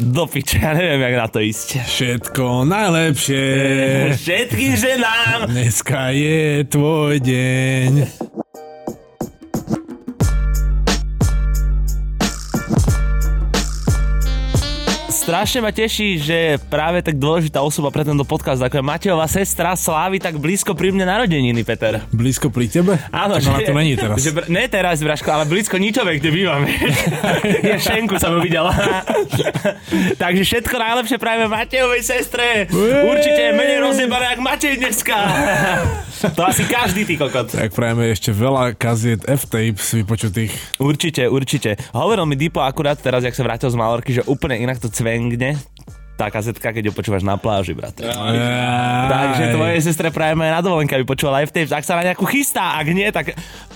Do piče, ja neviem, jak na to ísť. Všetko najlepšie. Všetkým ženám. Dneska je tvoj deň. Strašne ma teší, že práve tak dôležitá osoba pre tento podcast, ako je Matejová sestra, slávi tak blízko pri mne narodeniny, Peter. Blízko pri tebe? Áno, že, to není teraz. Že, ne teraz, Braško, ale blízko Ničove, kde bývam. je šenku som videla. Takže všetko najlepšie prajeme Matejovej sestre. Určite je menej rozjebané, jak Matej dneska. to asi každý, ty kokot. Tak prajeme ešte veľa kaziet F-tapes vypočutých. Určite, určite. Hovoril mi Dipo akurát teraz, jak sa vrátil z Malorky, že úplne inak to cve Engne, tá kazetka, keď ju počúvaš na pláži, brat. Takže tvoje sestre prajeme na dovolenke, aby počúvala live tapes, ak sa na nejakú chystá, ak nie, tak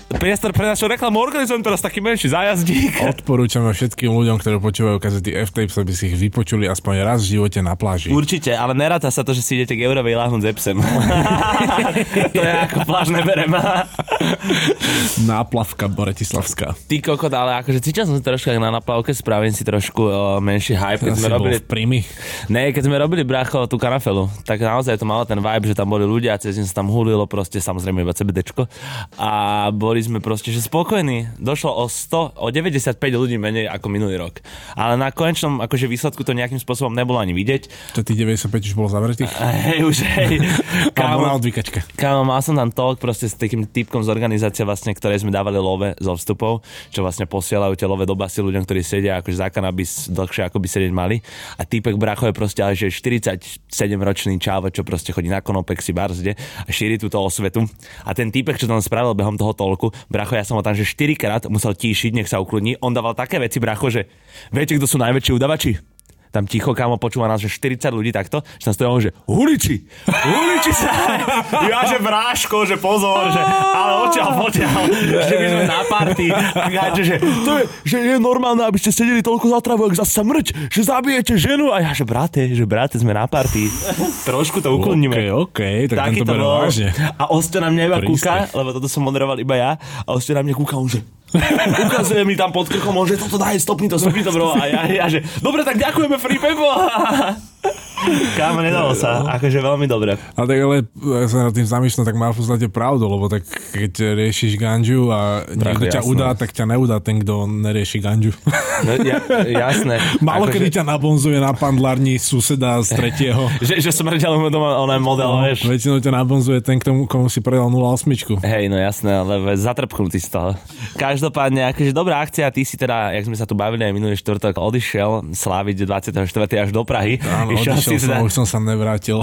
priestor pre našu reklamu organizujem teraz taký menší zájazdík. Odporúčame všetkým ľuďom, ktorí počúvajú kazety F-Tapes, aby si ich vypočuli aspoň raz v živote na pláži. Určite, ale neráta sa to, že si idete k Eurovej láhnuť s Epsem. to je ako pláž neberem. Náplavka Boretislavská. Ty kokot, ale akože cítil som sa trošku na naplavke, spravím si trošku uh, menší hype, keď ja sme robili... Primy. Ne, keď sme robili bracho tú kanafelu, tak naozaj to malo ten vibe, že tam boli ľudia, cez sa tam hulilo proste, samozrejme iba CBDčko. A boli sme proste, že spokojní. Došlo o 100, o 95 ľudí menej ako minulý rok. Ale na konečnom akože výsledku to nejakým spôsobom nebolo ani vidieť. To tých 95 už bolo zavretých? Hej, už hej. kámo, na odvykačka. Kámo, mal som tam talk proste s takým typkom z organizácie vlastne, ktoré sme dávali love zo vstupov, čo vlastne posielajú tie love do basy ľuďom, ktorí sedia akože za kanabis dlhšie ako by sedieť mali. A týpek bracho je proste ale že 47 ročný čávo, čo proste chodí na konopek si barzde a šíri túto osvetu. A ten týpek, čo tam spravil behom toho tolku, bracho, ja som ho tam že 4 krát musel tíšiť, nech sa ukludní. On dával také veci, bracho, že viete, kto sú najväčší udavači? Tam ticho, kámo, počúva nás, že 40 ľudí takto, že tam stojí že huliči, huliči sa, ja, že bráško, že pozor, že ale odtiaľ, odtiaľ, že my sme na party, že, že, to je, že je normálne, aby ste sedeli toľko za travu, ak zase mrť, že zabijete ženu. A ja, že brate, že brate, sme na party, trošku to ukloníme. OK, OK, tak Taký to bol. vážne. A Oste na mňa iba kúka, lebo toto som moderoval iba ja, a Oste na mňa kúka, on že Ukazuje mi tam pod krkom, že toto daj, stopni to, stopni to, bro. A ja, ja že, dobre, tak ďakujeme Free Pepo. Kámo, nedalo sa. Akože veľmi dobre. A tak ale, ja sa nad tým zamýšľam, tak má v podstate pravdu, lebo tak keď riešiš ganžu a niekto ťa udá, tak ťa neudá ten, kto nerieši ganžu. No, ja, jasné. Málo kedy že... ťa nabonzuje na pandlárni suseda z tretieho. že, že smrteľ doma on model, no, vieš. Väčšinou ťa nabonzuje ten, komu, komu si predal 0,8. Hej, no jasné, ale zatrpknutý z toho. Každopádne, akože dobrá akcia, ty si teda, jak sme sa tu bavili aj minulý štvrtok, odišiel sláviť 24. až do Prahy. Áno, odišiel som, teda... už som sa nevrátil.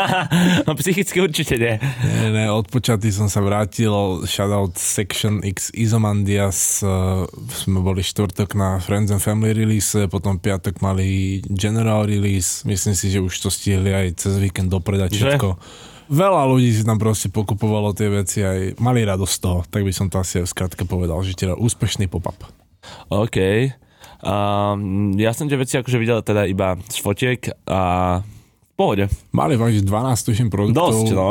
no psychicky určite nie. Nie, nie, odpočatý som sa vrátil. Shoutout Section X Izomandias. Uh, sme boli štvrtok na Friends and Family release, potom piatok mali General release. Myslím si, že už to stihli aj cez víkend dopredať všetko. Že? veľa ľudí si tam proste pokupovalo tie veci aj mali radosť z toho, tak by som to asi v skratke povedal, že teda úspešný pop-up. OK. Um, ja som tie veci akože videl teda iba z fotiek a v pohode. Mali fakt 12 tuším produktov. Dosť, no.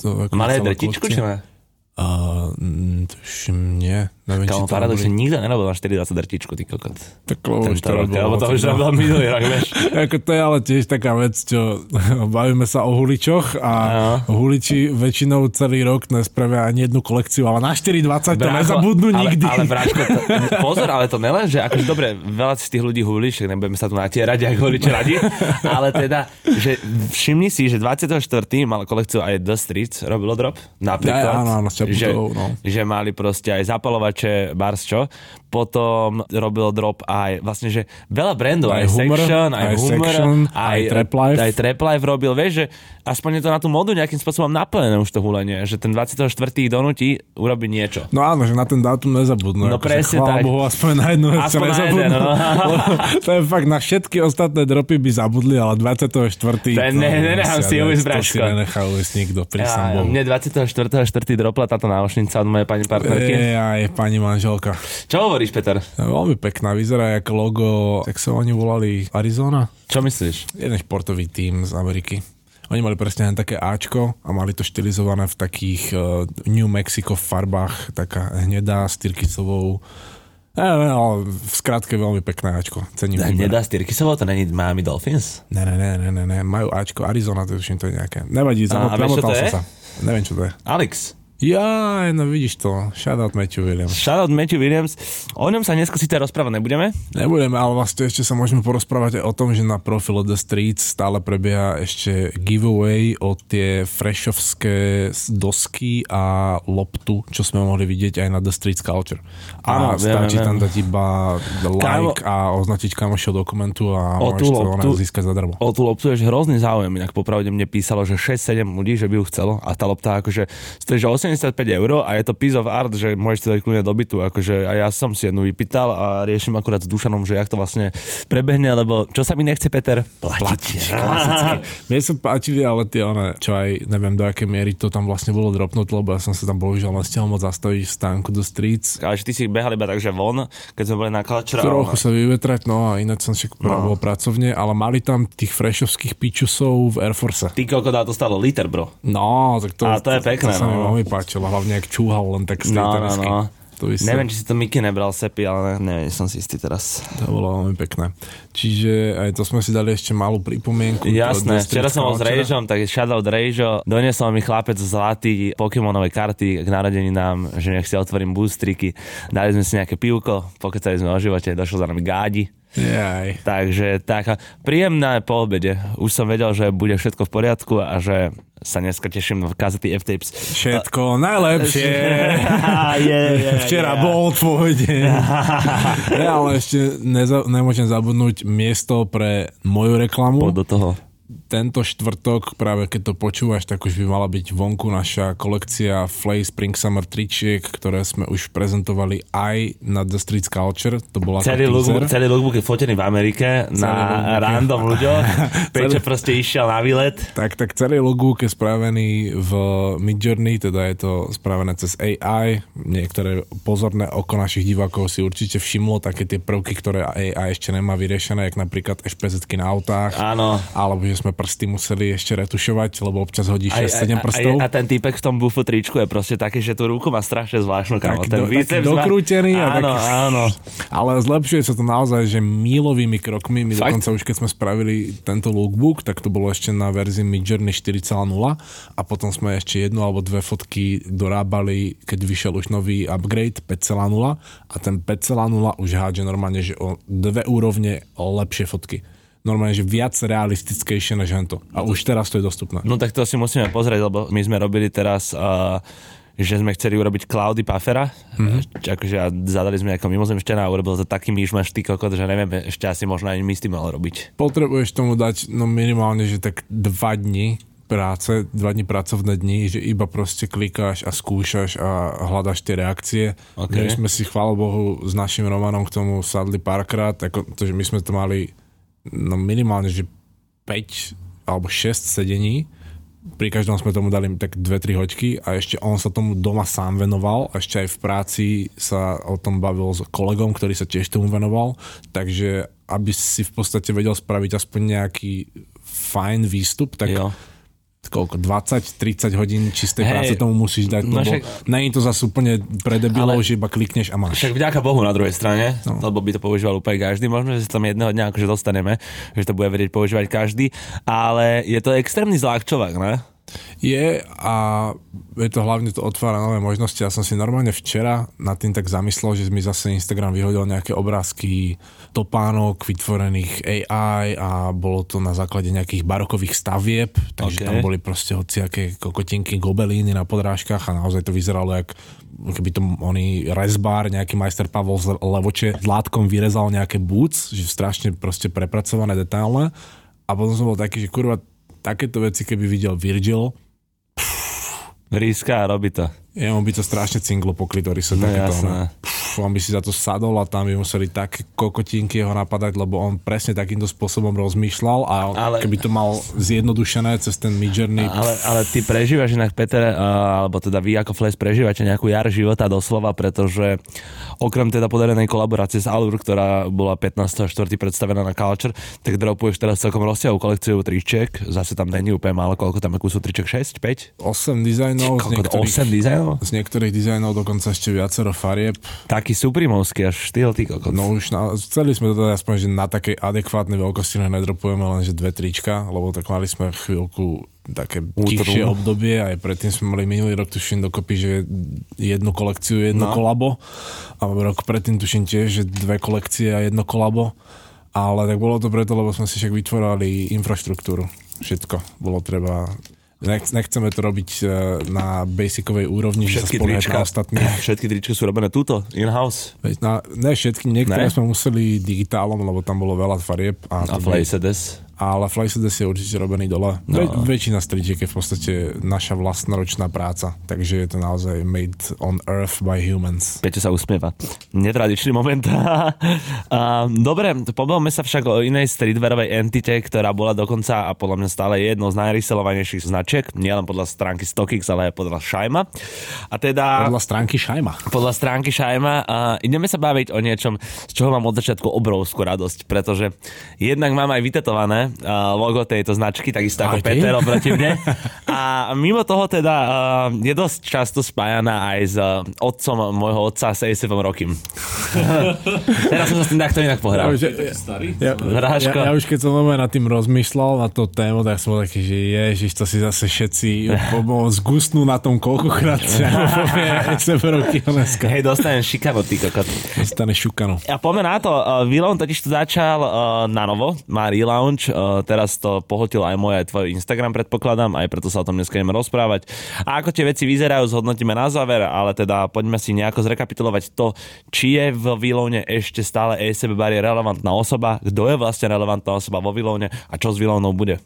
To, Mali aj dretičku, či ne? Uh, tuším, nie. Kámo, paradoxne, nikto nerobil na 420 drtičku, ty kokot. Tak lebo už to robil. Lebo to už robil minulý rok, vieš. Ako to je ale tiež taká vec, čo bavíme sa o huličoch a no. huliči väčšinou celý rok nespravia ani jednu kolekciu, ale na 420 to nezabudnú nikdy. Ale, ale Bráško, to, pozor, ale to nelen, že akože dobre, veľa z tých ľudí hulí, však nebudeme sa tu natierať, ako huliči radi, ale teda, že všimni si, že 24. mal kolekciu aj The Streets, robilo drop, napríklad. Ja, áno, áno, že, no. že mali proste aj zapalovať poslucháče Bars čo, potom robil drop aj vlastne, že veľa brandov, aj, aj humor, Section, aj, aj Humor, section, aj, aj Trap Life. Aj Trap Life robil, vieš, že aspoň je to na tú modu nejakým spôsobom naplnené už to hulenie, že ten 24. donutí urobiť niečo. No áno, že na ten dátum nezabudnú. No akože presne tak. Bohu, aspoň na jednu vec aspoň na jeden, no. to je fakt, na všetky ostatné dropy by zabudli, ale 24. Ten ne, nenechám si ujsť, Braško. To si nenechal ujsť nikto, ja, Bohu. Mne 24. 4. dropla táto náušnica od mojej pani partnerky. Je, aj pani manželka. Čo hovorí? Hovoríš, Peter? Veľmi pekná, vyzerá ako logo, jak sa oni volali, Arizona? Čo myslíš? Jeden športový tým z Ameriky. Oni mali presne také Ačko a mali to štilizované v takých uh, New Mexico farbách, taká hnedá s tyrkysovou Ne, ne, ale v skratke veľmi pekné Ačko. Cením výber. nedá Styrkisovo, to není Miami Dolphins? Ne, ne, ne, ne, ne, ne, majú Ačko, Arizona, to tuším, to je nejaké. Nevadí, zamotal to som je? sa. Neviem, čo to je. Alex. Ja, no vidíš to. Shoutout Matthew Williams. Shoutout Matthew Williams. O ňom sa dnes síce rozprávať nebudeme? Nebudeme, ale vlastne ešte sa môžeme porozprávať aj o tom, že na profile The Streets stále prebieha ešte giveaway o tie freshovské dosky a loptu, čo sme mohli vidieť aj na The Streets Culture. A Áno, stačí tam dať iba like Kámo, a označiť kamošov dokumentu a o môžeš to loptu, získať zadarmo. O tú loptu je hrozný záujem, inak popravde mne písalo, že 6-7 ľudí, že by ju chcelo a tá lopta akože, že 8 75 eur a je to piece of art, že môžete dať kľudne do bytu. Akože, a ja som si jednu vypýtal a riešim akurát s Dušanom, že jak to vlastne prebehne, lebo čo sa mi nechce, Peter? Platiť. Mne sú páčili, ale tie one, čo aj neviem do akej miery to tam vlastne bolo dropnúť, lebo ja som sa tam bohužiaľ nestihol moc zastaviť v stánku do streets. Ale že ty si behal iba takže von, keď sme boli na Klačra. Trochu sa vyvetrať, no a ináč som však no. bol pracovne, ale mali tam tých freshovských pičusov v Air Force. Ty koľko dá to stalo? Liter, bro. No, tak to... A to je pekné. To sa no páčilo, hlavne ak čúhal len tak z tej No, no, tenisky. no. To, Neviem, či si to Miky nebral sepy, ale neviem, som si istý teraz. to bolo veľmi pekné. Čiže aj to sme si dali ešte malú pripomienku. Jasné, včera som bol s. Rejžom, tak shoutout Rejžo. Doniesol mi chlapec zlatý Pokémonové karty k narodeninám, že nech si otvorím boostriky. Dali sme si nejaké pivko, pokecali sme o živote, došlo za nami gádi. Jaj. Takže taká príjemná po obede. Už som vedel, že bude všetko v poriadku a že sa dneska teším v kazety F-Tapes. Všetko najlepšie. je, je, Včera je. bol tvoj deň. ja, ale ešte neza, nemôžem zabudnúť miesto pre moju reklamu. Poď do toho. Tento štvrtok, práve keď to počúvaš, tak už by mala byť vonku naša kolekcia Flay Spring Summer tričiek, ktoré sme už prezentovali aj na The Street Culture. To bola Celý lookbook, celý lookbook je fotený v Amerike na lookbook. random ľuďoch. Peťo proste išiel na výlet. Tak, tak celý lookbook je spravený v Midjourney, teda je to spravené cez AI. Niektoré pozorné oko našich divákov si určite všimlo také tie prvky, ktoré AI ešte nemá vyriešené, jak napríklad ešpezetky na autách. Áno. Alebo že sme prsty museli ešte retušovať, lebo občas hodí Aj, 6-7 aj, prstov. aj, a ten týpek v tom bufu tričku je proste taký, že tú ruku má strašne zvláštnu, kámo. Taký Ten do- taký má- dokrútený a Áno, taký- áno. Ale zlepšuje sa to naozaj, že mílovými krokmi. My Fakt? dokonca už keď sme spravili tento lookbook, tak to bolo ešte na verzii Midjourney 4.0 a potom sme ešte jednu alebo dve fotky dorábali, keď vyšiel už nový upgrade 5.0 a ten 5.0 už hádže normálne, že o dve úrovne lepšie fotky. Normálne, že viac realistickejšie než hento. A už teraz to je dostupné. No tak to si musíme pozrieť, lebo my sme robili teraz... Uh, že sme chceli urobiť Cloudy Puffera, mm-hmm. akože a zadali sme ako mimozemšťana a urobil to taký myšmaš ty kokot, že neviem, ešte asi možno ani my s tým mal robiť. Potrebuješ tomu dať no minimálne, že tak dva dni práce, dva dni pracovné dni, že iba proste klikáš a skúšaš a hľadaš tie reakcie. OK. My sme si, chvála Bohu, s našim Romanom k tomu sadli párkrát, ako to, že my sme to mali no minimálne, že 5 alebo 6 sedení. Pri každom sme tomu dali tak 2-3 hoďky a ešte on sa tomu doma sám venoval a ešte aj v práci sa o tom bavil s kolegom, ktorý sa tiež tomu venoval. Takže aby si v podstate vedel spraviť aspoň nejaký fajn výstup, tak Jo. Koľko, 20-30 hodín čistej Hej. práce tomu musíš dať, No lebo však- není to zase úplne pre debilov, Ale- že iba klikneš a máš. Však vďaka Bohu na druhej strane, no. lebo by to používal úplne každý. Možno, že sa tam jedného dňa akože dostaneme, že to bude vedieť používať každý, ale je to extrémny zlákčovák, ne? Je a je to hlavne to otvára nové možnosti. Ja som si normálne včera nad tým tak zamyslel, že mi zase Instagram vyhodil nejaké obrázky topánok vytvorených AI a bolo to na základe nejakých barokových stavieb, takže OK. tam boli proste hociaké kokotinky, gobelíny na podrážkach a naozaj to vyzeralo jak keby to oný rezbár, nejaký majster Pavol z Levoče s látkom vyrezal nejaké boots, že strašne proste prepracované, detailné. A potom som bol taký, že kurva, takéto veci, keby videl Virgil, Ríska a robí to. jemu by to strašne cinglo po klitorise. No takéto, jasné. ne? On by si za to sadol a tam by museli také kokotinky ho napadať, lebo on presne takýmto spôsobom rozmýšľal a Ale- keby to mal zjednodušené cez ten Midjourney, Ale, ale ty prežívaš inak, Peter, alebo teda vy ako Flash prežívate nejakú jar života doslova, pretože okrem teda podarenej kolaborácie s Allure, ktorá bola 15.4. predstavená na Culture, tak dropuješ teraz celkom rozsiahú kolekciu tričiek, zase tam není úplne málo, koľko tam je kusov triček, 6, 5? 8 dizajnov, z Koľko, niektorých, 8 dizajnov? z niektorých dizajnov dokonca ešte viacero farieb. Tak aký suprimovský až štýl, ty kokot. No už na, chceli sme to teda aspoň, že na takej adekvátnej veľkosti nedropujeme len, že dve trička, lebo tak mali sme chvíľku také tichšie obdobie, aj predtým sme mali minulý rok, tuším dokopy, že jednu kolekciu, jedno no. kolabo a rok predtým tuším tiež, že dve kolekcie a jedno kolabo, ale tak bolo to preto, lebo sme si však vytvorili infraštruktúru. Všetko bolo treba Nechceme to robiť e, na basicovej úrovni, všetky že sa trička, Všetky tričky sú robené túto, in-house? Na, ne všetky, niektoré ne? sme museli digitálom, lebo tam bolo veľa farieb. A, a Flacedes? Ale Flysedes je určite robený dole. No. Ve, väčšina stričiek je v podstate naša vlastnoročná práca, takže je to naozaj made on earth by humans. Peťo sa usmieva. Netradičný moment. dobre, pobavme sa však o inej streetwearovej entite, ktorá bola dokonca a podľa mňa stále je jednou z najryselovanejších značiek, nielen podľa stránky StockX, ale aj podľa Šajma. A teda... Podľa stránky Šajma. Podľa stránky Šajma. A ideme sa baviť o niečom, z čoho mám od začiatku obrovskú radosť, pretože jednak mám aj vytetované logo tejto značky, takisto ako Peter oproti mne. A mimo toho teda je dosť často spájaná aj s otcom môjho otca, s Acefom Rokim. Teraz som sa s tým takto inak pohral. Ja, ja, ja, ja, ja už keď som nad tým rozmýšľal na to tému, tak som taký, že ježiš, to si zase všetci zgusnú na tom koľkokrát sa povie Acef Roky Hej, dostanem šikano, ty kokot. Dostane šukano. A poďme na to, Vilon totiž to začal na novo, má relaunch, teraz to pohotil aj môj, aj tvoj Instagram predpokladám, aj preto sa o tom dneska ideme rozprávať. A ako tie veci vyzerajú, zhodnotíme na záver, ale teda poďme si nejako zrekapitulovať to, či je v Vilóne ešte stále ESB Bar relevantná osoba, kto je vlastne relevantná osoba vo Vilóne a čo s Vilónou bude.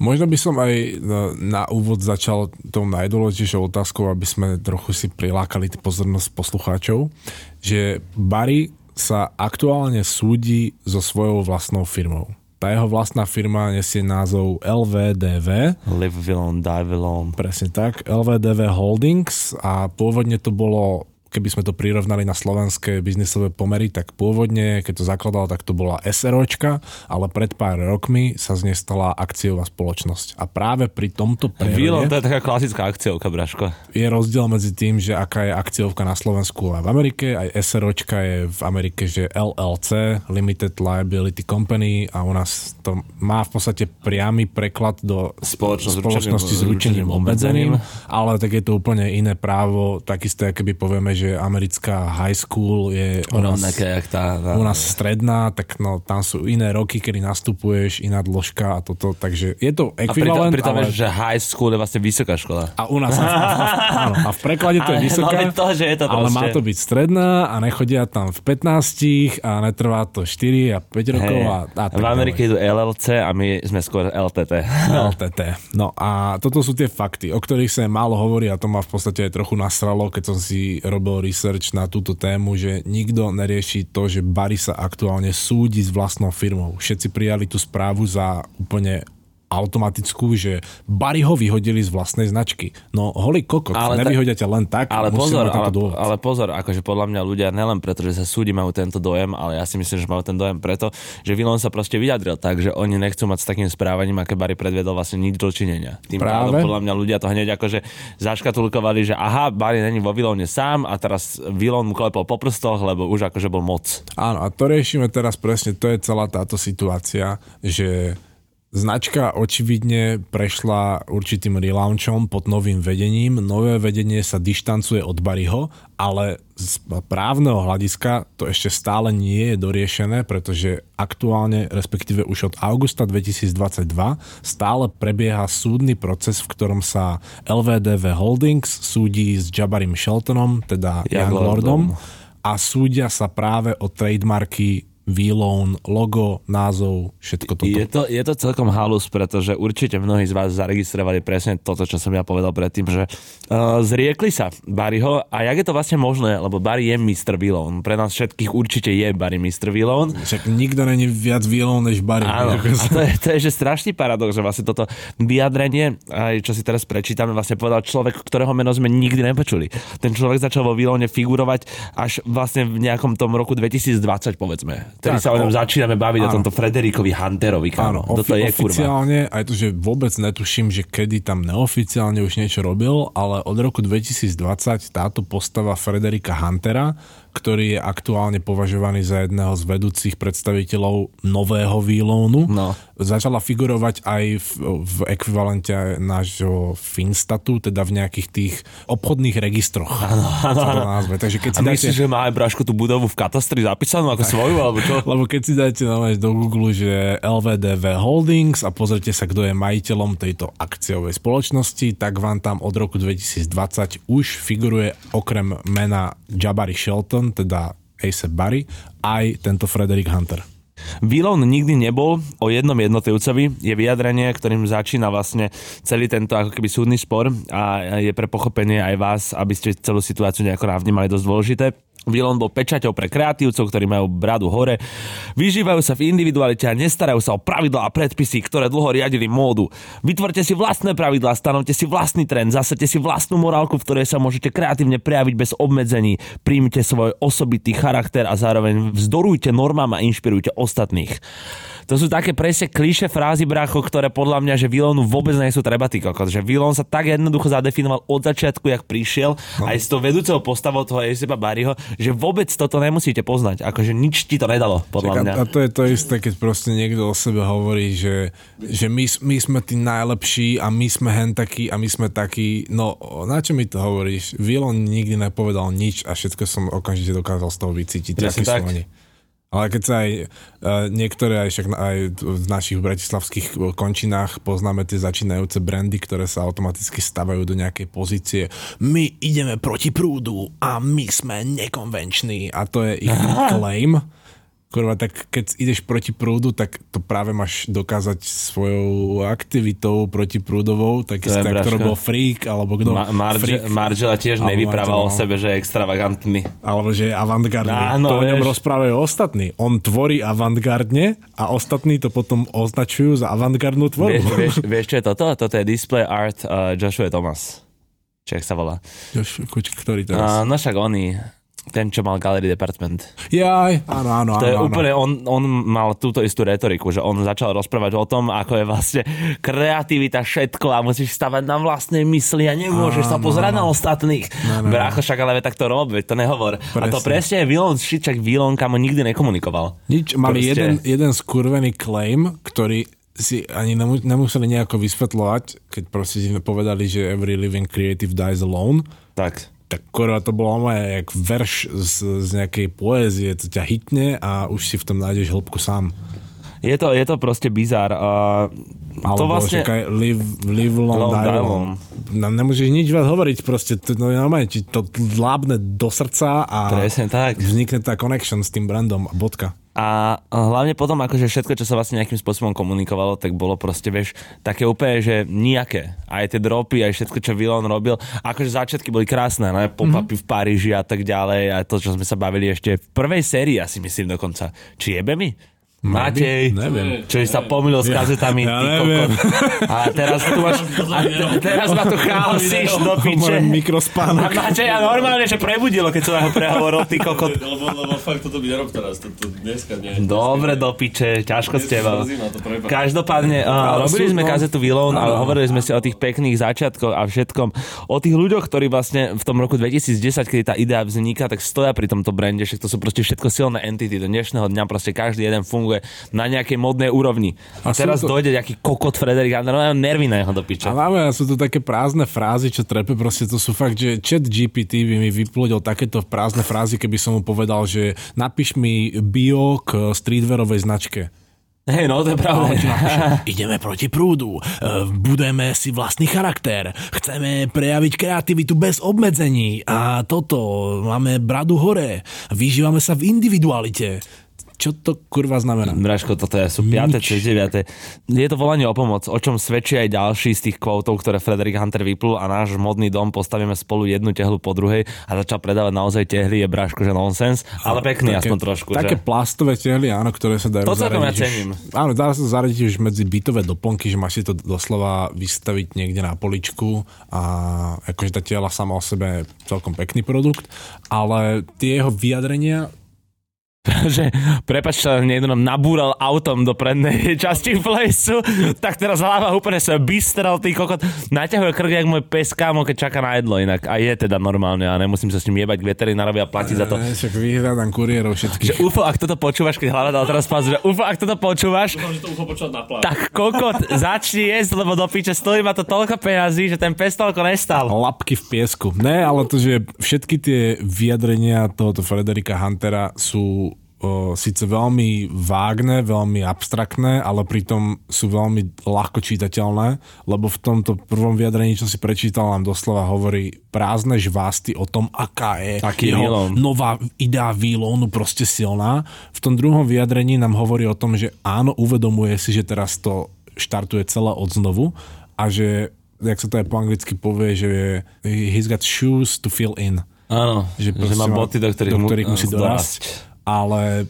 Možno by som aj na úvod začal tou najdôležitejšou otázkou, aby sme trochu si prilákali pozornosť poslucháčov, že Barry sa aktuálne súdi so svojou vlastnou firmou. Tá jeho vlastná firma nesie názov LVDV. Live Alone, Die Alone. Presne tak, LVDV Holdings a pôvodne to bolo keby sme to prirovnali na slovenské biznisové pomery, tak pôvodne, keď to zakladal, tak to bola SROčka, ale pred pár rokmi sa z nej stala akciová spoločnosť. A práve pri tomto prerode... to je taká klasická akciovka, Braško. Je rozdiel medzi tým, že aká je akciovka na Slovensku a v Amerike, aj SROčka je v Amerike, že LLC, Limited Liability Company a u nás to má v podstate priamy preklad do Spoločnosť spoločnosti s ručením obmedzeným, ale tak je to úplne iné právo, takisto, keby povieme, že americká high school je u nás, jak tá, tá, u nás stredná, tak no, tam sú iné roky, kedy nastupuješ, iná dĺžka a toto, takže je to ekvivalent. A pritom, ale... že high school je vlastne vysoká škola. A u nás, áno, a v preklade to je vysoká, to, že je to ale má to byť stredná a nechodia tam v 15 a netrvá to 4 a 5 rokov. Hey, a, a v Amerike idú LLC a my sme skôr LTT. LTT. No a toto sú tie fakty, o ktorých sa málo hovorí a to ma v podstate aj trochu nasralo, keď som si robil robil research na túto tému, že nikto nerieši to, že Barry sa aktuálne súdi s vlastnou firmou. Všetci prijali tú správu za úplne automatickú, že Barry ho vyhodili z vlastnej značky. No holý kokot, ale nevyhodia ťa len tak. Ale pozor, ale, ale pozor, akože podľa mňa ľudia nelen preto, že sa súdi majú tento dojem, ale ja si myslím, že majú ten dojem preto, že Vilon sa proste vyjadril tak, že oni nechcú mať s takým správaním, aké Barry predviedol vlastne nič dočinenia. Tým Práve. podľa mňa ľudia to hneď akože zaškatulkovali, že aha, Barry není vo Vilone sám a teraz Vilon mu klepol po prstoch, lebo už akože bol moc. Áno, a to riešime teraz presne, to je celá táto situácia, že Značka očividne prešla určitým relaunchom pod novým vedením. Nové vedenie sa dištancuje od Barryho, ale z právneho hľadiska to ešte stále nie je doriešené, pretože aktuálne, respektíve už od augusta 2022, stále prebieha súdny proces, v ktorom sa LVDV Holdings súdi s Jabarim Sheltonom, teda Young Lordom, a súdia sa práve o trademarky výloun, logo, názov, všetko toto. Je to, je to celkom halus, pretože určite mnohí z vás zaregistrovali presne toto, čo som ja povedal predtým, že uh, zriekli sa Barryho a jak je to vlastne možné, lebo Barry je Mr. Výloun. Pre nás všetkých určite je Barry Mr. Výloun. Však nikto není viac Výloun než Barry. Áno, a to je, to je že strašný paradox, že vlastne toto vyjadrenie, aj čo si teraz prečítame, vlastne povedal človek, ktorého meno sme nikdy nepočuli. Ten človek začal vo Výloune figurovať až vlastne v nejakom tom roku 2020, povedzme Ktorý Tak, sa o ňom o- začíname baviť, o áno. tomto Frederikovi Hunterovi, Áno, kámo. Toto ofi- je kurva. oficiálne, aj to, že vôbec netuším, že kedy tam neoficiálne už niečo robil, ale od roku 2020 táto postava Frederika Huntera, ktorý je aktuálne považovaný za jedného z vedúcich predstaviteľov nového výlónu, No. začala figurovať aj v, v ekvivalente nášho Finstatu, teda v nejakých tých obchodných registroch. Áno, áno, Názve. Takže keď si A dáte... myslíš, že má aj Braško tú budovu v katastri zapísanú ako svoju, alebo čo? Lebo keď si dáte normálne do Google, že LVDV Holdings a pozrite sa, kto je majiteľom tejto akciovej spoločnosti, tak vám tam od roku 2020 už figuruje okrem mena Jabari Shelton, teda ASAP Barry, aj tento Frederick Hunter. Výlon nikdy nebol o jednom jednotlivcovi, je vyjadrenie, ktorým začína vlastne celý tento ako keby súdny spor a je pre pochopenie aj vás, aby ste celú situáciu nejako navnímali dosť dôležité. Výlon bol pečaťou pre kreatívcov, ktorí majú bradu hore, vyžívajú sa v individualite a nestarajú sa o pravidlá a predpisy, ktoré dlho riadili módu. Vytvorte si vlastné pravidlá, stanovte si vlastný trend, zasete si vlastnú morálku, v ktorej sa môžete kreatívne prejaviť bez obmedzení. Príjmite svoj osobitý charakter a zároveň vzdorujte normám a inšpirujte ostatných. To sú také presne kliše frázy, brácho, ktoré podľa mňa, že Vilonu vôbec nie sú treba ty kokos. Že Vilon sa tak jednoducho zadefinoval od začiatku, jak prišiel, no. aj s tou vedúcou postavou toho Esepa Barryho, že vôbec toto nemusíte poznať. Akože nič ti to nedalo, podľa mňa. A, to je to isté, keď proste niekto o sebe hovorí, že, že my, my sme tí najlepší a my sme hen takí a my sme takí. No, na čo mi to hovoríš? Vilon nikdy nepovedal nič a všetko som okamžite dokázal z toho vycítiť. Presne tak. sú oni. Ale keď sa aj uh, niektoré, aj však aj v našich bratislavských končinách poznáme tie začínajúce brandy, ktoré sa automaticky stavajú do nejakej pozície. My ideme proti prúdu a my sme nekonvenční. A to je ich claim. Kurva, tak keď ideš proti prúdu, tak to práve máš dokázať svojou aktivitou protiprúdovou, tak To je tak, Braško. bol freak, alebo kto Ma- Marge- Margela tiež nevyprával o no. sebe, že je extravagantný. alebo že je avantgardný. Áno, to o ňom vieš. rozprávajú ostatní. On tvorí avantgardne a ostatní to potom označujú za avantgardnú Vieš, tvorbu. vieš, vieš, čo je toto? Toto je display art uh, Joshua Thomas. Jak sa volá? Jož, kuč, ktorý teraz? Uh, no však oný, ten, čo mal Gallery Department. Jaj, áno, áno, To je áno, áno. úplne, on, on mal túto istú retoriku, že on začal rozprávať o tom, ako je vlastne kreativita všetko a musíš stavať na vlastnej mysli a nemôžeš sa Áno, pozerať na áno. ostatných. No, no, no. Brácho, však ale tak to rob, veď to nehovor. A to Presne. presne je Vilon Šičak Vilon, kamo nikdy nekomunikoval. Nič, mali Proste- jeden, jeden skurvený claim, ktorý si ani nemu, nemuseli nejako vysvetľovať, keď proste si povedali, že every living creative dies alone, Tak. Tak kurva to bolo moje jak verš z, z nejakej poézie, to ťa hitne a už si v tom nájdeš hĺbku sám. Je to, je to proste bizar. Uh, to Alebo vlastne... čakaj, live, live long, Long, die long. No, nemôžeš nič viac hovoriť, proste to, no, normálne, ti to dlábne do srdca a Presne tak. vznikne tá connection s tým brandom a bodka. A hlavne potom, akože všetko, čo sa vlastne nejakým spôsobom komunikovalo, tak bolo proste, vieš, také úplne, že nijaké. Aj tie dropy, aj všetko, čo Vilon robil. Akože začiatky boli krásne, ne? Pop-upy v Paríži a tak ďalej. A to, čo sme sa bavili ešte v prvej sérii, asi myslím dokonca. Či jebe mi? Matej, Neviem. čo si sa pomýlil s kazetami, ja ty neviem. A teraz tu máš, a te- teraz ma tu chaosíš do piče. Mikrospánok. A Matej, a normálne, že prebudilo, keď som ho prehovoril, ty kokot. Lebo, lebo fakt toto by nerob teraz, toto dneska nie. Dobre do piče, ťažko s to, prepáč. Každopádne, uh, robili sme to- kazetu Vilón a hovorili sme si o tých pekných začiatkoch a všetkom. O tých ľuďoch, ktorí vlastne v tom roku 2010, kedy tá idea vzniká, tak stoja pri tomto brande, že to sú proste všetko silné entity. Do dnešného dňa proste každý jeden funguje na nejakej modnej úrovni. A A teraz to- dojde nejaký kokot Frederik Ander, no nervy na jeho do piče. A máme, sú to také prázdne frázy, čo trepe, proste to sú fakt, že chat GPT by mi vyplodil takéto prázdne frázy, keby som mu povedal, že napíš mi bio k streetwearovej značke. Hej, no to je pravda. Ideme proti prúdu, e, budeme si vlastný charakter, chceme prejaviť kreativitu bez obmedzení a toto, máme bradu hore, vyžívame sa v individualite. Čo to kurva znamená? Braško, toto je, sú 5. či 9. Je to volanie o pomoc, o čom svedčí aj ďalší z tých kvótov, ktoré Frederick Hunter vyplul a náš modný dom postavíme spolu jednu tehlu po druhej a začal predávať naozaj tehly, je Braško, že nonsens, ale pekný aspoň trošku. Také že? plastové tehly, áno, ktoré sa dajú To celkom ja cením. Áno, dá sa zaradiť už medzi bytové doplnky, že máš si to doslova vystaviť niekde na poličku a akože tá tela sama o sebe celkom pekný produkt, ale tie jeho vyjadrenia že prepač, sa niekto nám nabúral autom do prednej časti plesu, tak teraz hlava úplne sa bystral, tý kokot. Naťahuje krk, jak môj pes kámo, keď čaká na jedlo inak. A je teda normálne a nemusím sa s ním jebať k veterinárovi a platiť za to. E, však vyhľadám kuriérov Že všetkých. UFO, ak toto počúvaš, keď hlava dal teraz pás, že UFO, ak toto počúvaš, Dúfam, že to UFO počúvať na plán. tak kokot začni jesť, lebo do piče stojí ma to toľko peňazí, že ten pes toľko nestal. Lapky v piesku. Ne, ale to, že všetky tie vyjadrenia tohoto Frederika Huntera sú o, síce veľmi vágne, veľmi abstraktné, ale pritom sú veľmi ľahko čítateľné, lebo v tomto prvom vyjadrení, čo si prečítal, nám doslova hovorí prázdne žvásty o tom, aká je Aký je jeho Elon. nová idea výlónu proste silná. V tom druhom vyjadrení nám hovorí o tom, že áno, uvedomuje si, že teraz to štartuje celé od znovu a že, jak sa to aj po anglicky povie, že he's got shoes to fill in. Áno, že, že má boty, do ktorých, do mu- ktorých musí dorásť. Ale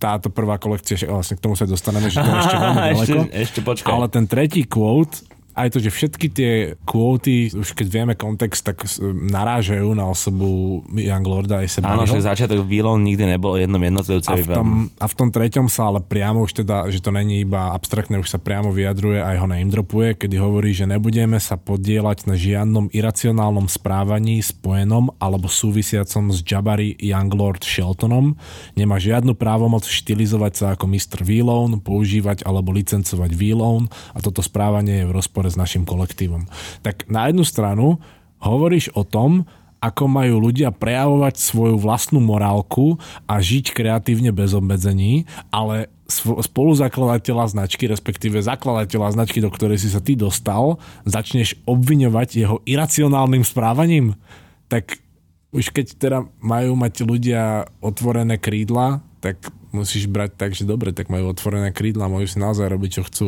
táto prvá kolekcia, vlastne k tomu sa dostaneme, že to ešte veľmi ďaleko. ešte, ešte počkaj. Ale ten tretí quote, aj to, že všetky tie quoty, už keď vieme kontext, tak narážajú na osobu Young Lorda aj seba. Áno, že začiatok Výlon nikdy nebol jednom a jednotlivcovi. v, tom, a v tom treťom sa ale priamo už teda, že to není iba abstraktné, už sa priamo vyjadruje aj ho name dropuje, kedy hovorí, že nebudeme sa podielať na žiadnom iracionálnom správaní spojenom alebo súvisiacom s Jabari Younglord Sheltonom. Nemá žiadnu právomoc štilizovať sa ako Mr. V-Loan, používať alebo licencovať V-Loan a toto správanie je v rozpore s našim kolektívom. Tak na jednu stranu hovoríš o tom, ako majú ľudia prejavovať svoju vlastnú morálku a žiť kreatívne bez obmedzení, ale spoluzakladateľa značky, respektíve zakladateľa značky, do ktorej si sa ty dostal, začneš obviňovať jeho iracionálnym správaním, tak už keď teda majú mať ľudia otvorené krídla, tak musíš brať tak, že dobre, tak majú otvorené krídla, môžu si naozaj robiť, čo chcú.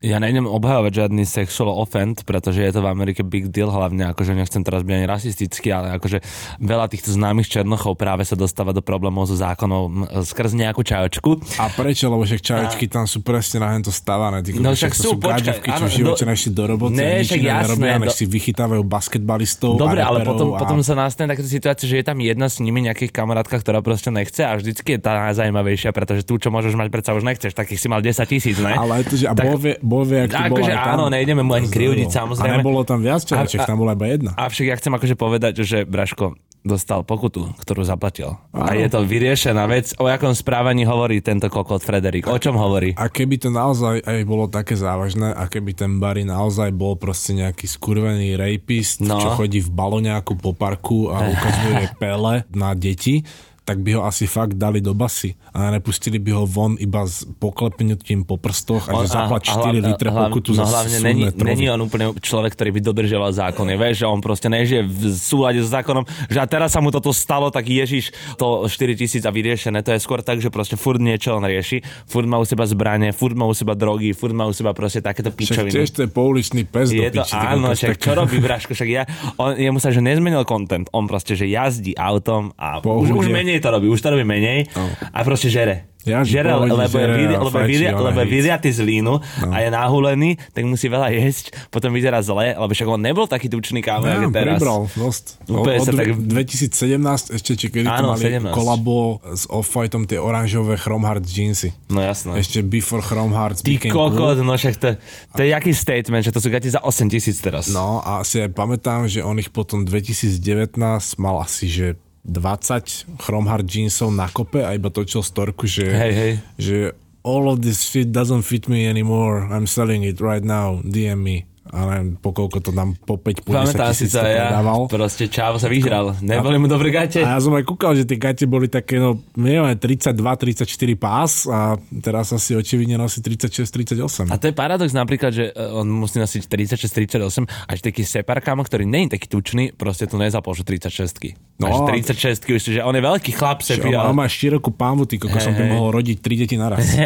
Ja nejdem obhajovať žiadny sexual offend, pretože je to v Amerike big deal hlavne, akože nechcem teraz byť ani rasistický, ale akože veľa týchto známych černochov práve sa dostáva do problémov so zákonom skrz nejakú čajočku. A prečo? Lebo však čajočky tam sú presne na hento stavané. Ty, No kokos, však to sú, počkaj, čo v živote do- nešli do roboty Ne, a nič však iné nerobia, než do- si vychytávajú basketbalistov Dobre, a ale potom, a... potom sa nastane taká situácia, že je tam jedna s nimi nejakých kamarátka, ktorá proste nechce a vždycky je tá najzajímavejšia, pretože tú, čo môžeš mať, predsa už nechceš, takých si mal 10 tisíc, ne? Ale to, že a Tak- bol vie, bol vie, ak bolo Akože aj tam. áno, nejdeme mu ani kriudiť, A samozrejme. nebolo tam viac A- a- tam bola iba jedna. Avšak ja chcem akože povedať, že Braško dostal pokutu, ktorú zaplatil. A Áno. je to vyriešená vec. O akom správaní hovorí tento kokot Frederik? O čom hovorí? A keby to naozaj aj bolo také závažné a keby ten Barry naozaj bol proste nejaký skurvený rapist, No. čo chodí v baloňáku po parku a ukazuje pele na deti, tak by ho asi fakt dali do basy a nepustili by ho von iba s poklepnutím po prstoch a že zaplať 4 hla- litre pokutu no za hlavne není, trovy. není on úplne človek, ktorý by dodržiaval zákony. Vieš, že on proste nežije v súlade s zákonom, že a teraz sa mu toto stalo, tak Ježiš to 4 tisíc a vyriešené. To je skôr tak, že proste furt niečo on rieši. Furt má u seba zbranie, furt má u seba drogy, furt má u seba proste takéto Však pičoviny. tiež to je pouličný pes Je do to piči, áno, však čo robí Braško, však ja, on, jemu sa že nezmenil content, on proste, že jazdí autom a Pohode. už, už menej to robí, už to robí menej a proste žere. Jazdí žere, lebo je, žere a lebo ona lebo je vyriatý z línu a je nahulený, tak musí veľa jesť, potom vyzerá zle, lebo však on nebol taký tučný kámo, Ja, ako teraz. pribral dosť. Od, Úplne od sa tak- 2017 ešte, či kedy Áno, to mali 17. kolabo s Off-Whiteom tie oranžové Chrome Hearts jeansy. No jasné. Ešte Before Chrome Hearts Ty kokot, cool. no však to, to je jaký statement, že to sú gati za 8 tisíc teraz. No a si aj pamätám, že on ich potom 2019 mal asi, že 20 Chrome Heart jeansov na kope a iba točil storku, že, Hej, hej. že all of this fit doesn't fit me anymore. I'm selling it right now. DM me. A neviem, po koľko to tam po 5 po 10 Pamätám si to ja, predával. proste čávo sa vyžral, neboli mu dobré gate. A ja som aj kúkal, že tie gate boli také, no, neviem, 32-34 pás a teraz asi očividne nosí 36-38. A to je paradox napríklad, že e, on musí nosiť 36-38 až taký separ kámo, ktorý je taký tučný, proste tu nezapložu 36 No. Až 36 už, že on je veľký chlap sepi. on, on má širokú pámvu, ty koko, som by mohol rodiť tri deti naraz.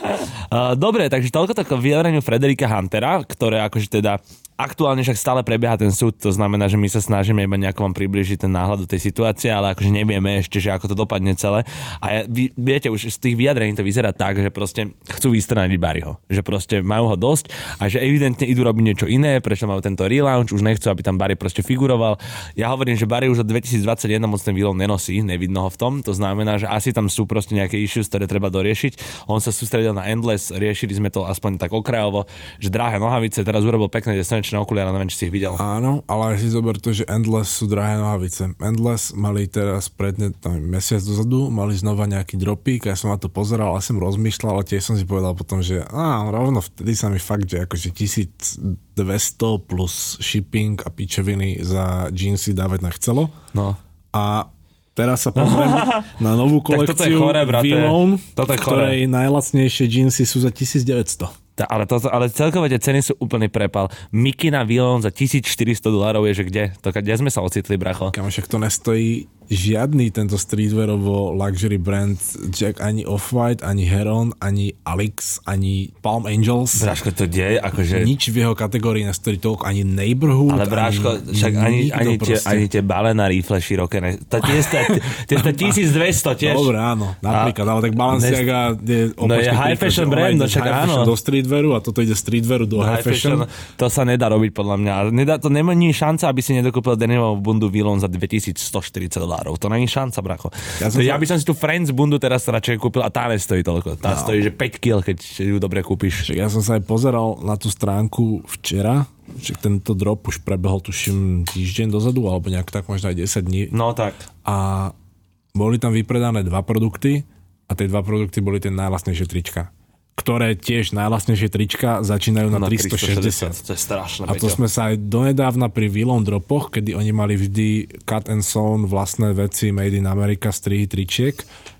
Dobre, takže toľko tak vyjadreniu Frederika Huntera, ktoré akože teda aktuálne však stále prebieha ten súd, to znamená, že my sa snažíme iba nejako vám približiť ten náhľad do tej situácie, ale akože nevieme ešte, že ako to dopadne celé. A ja, vy, viete, už z tých vyjadrení to vyzerá tak, že proste chcú vystraniť Barryho. Že proste majú ho dosť a že evidentne idú robiť niečo iné, prečo majú tento relaunch, už nechcú, aby tam Barry proste figuroval. Ja hovorím, že Barry už od 2021 moc ten výlov nenosí, nevidno ho v tom, to znamená, že asi tam sú proste nejaké issues, ktoré treba doriešiť. On sa sústredil na Endless, riešili sme to aspoň tak okrajovo, že drahé nohavice, teraz urobil pekné slnečné okuliare, neviem, či si ich videl. Áno, ale si zober to, že Endless sú drahé nohavice. Endless mali teraz pred ne, neviem, mesiac dozadu, mali znova nejaký dropík a ja som na to pozeral a som rozmýšľal, ale tiež som si povedal potom, že á, rovno vtedy sa mi fakt, že akože 1200 plus shipping a pičeviny za jeansy dávať nechcelo. No. A teraz sa pozriem na novú Tak toto je kolekciu chore, brate. Toto je ktorej najlacnejšie jeansy sú za 1900. Tá, ale, to, ale celkové tie ceny sú úplný prepal. Mikina Vilon za 1400 dolárov je, že kde? To, kde sme sa ocitli, bracho? Kam však to nestojí žiadny tento streetwearovo luxury brand, Jack ani Off-White, ani Heron, ani Alex, ani Palm Angels. Bráško, to deje, akože... Nič v jeho kategórii nestojí toľko, ani Neighborhood, Ale bráško, ani, však ani, ani, tie, proste. ani tie balená rifle široké. Ne, to tie sta, tie sta 1200 tiež. Dobre, áno, napríklad, ale tak Balenciaga je No je high fashion brand, no však áno. do streetwearu a toto ide streetwearu do high, High fashion. To sa nedá robiť podľa mňa. Nedá, to nemá šanca, aby si nedokúpil denimovú bundu Vilon za 2140 dolárov. To není šanca, bracho. Ja to, ja by som si tú Friends bundu teraz radšej kúpil a tá nestojí toľko. Tá no. stojí, že 5 kg, keď ju dobre kúpiš. Ja som sa aj pozeral na tú stránku včera, že tento drop už prebehol tuším týždeň dozadu, alebo nejak tak možno aj 10 dní. No tak. A boli tam vypredané dva produkty a tie dva produkty boli tie najlasnejšie trička ktoré tiež najlasnejšie trička začínajú na, Na 360. To je strašné. A to Peťo. sme sa aj donedávna pri Willon dropoch, kedy oni mali vždy cut and sewn vlastné veci made in America strihy tričiek,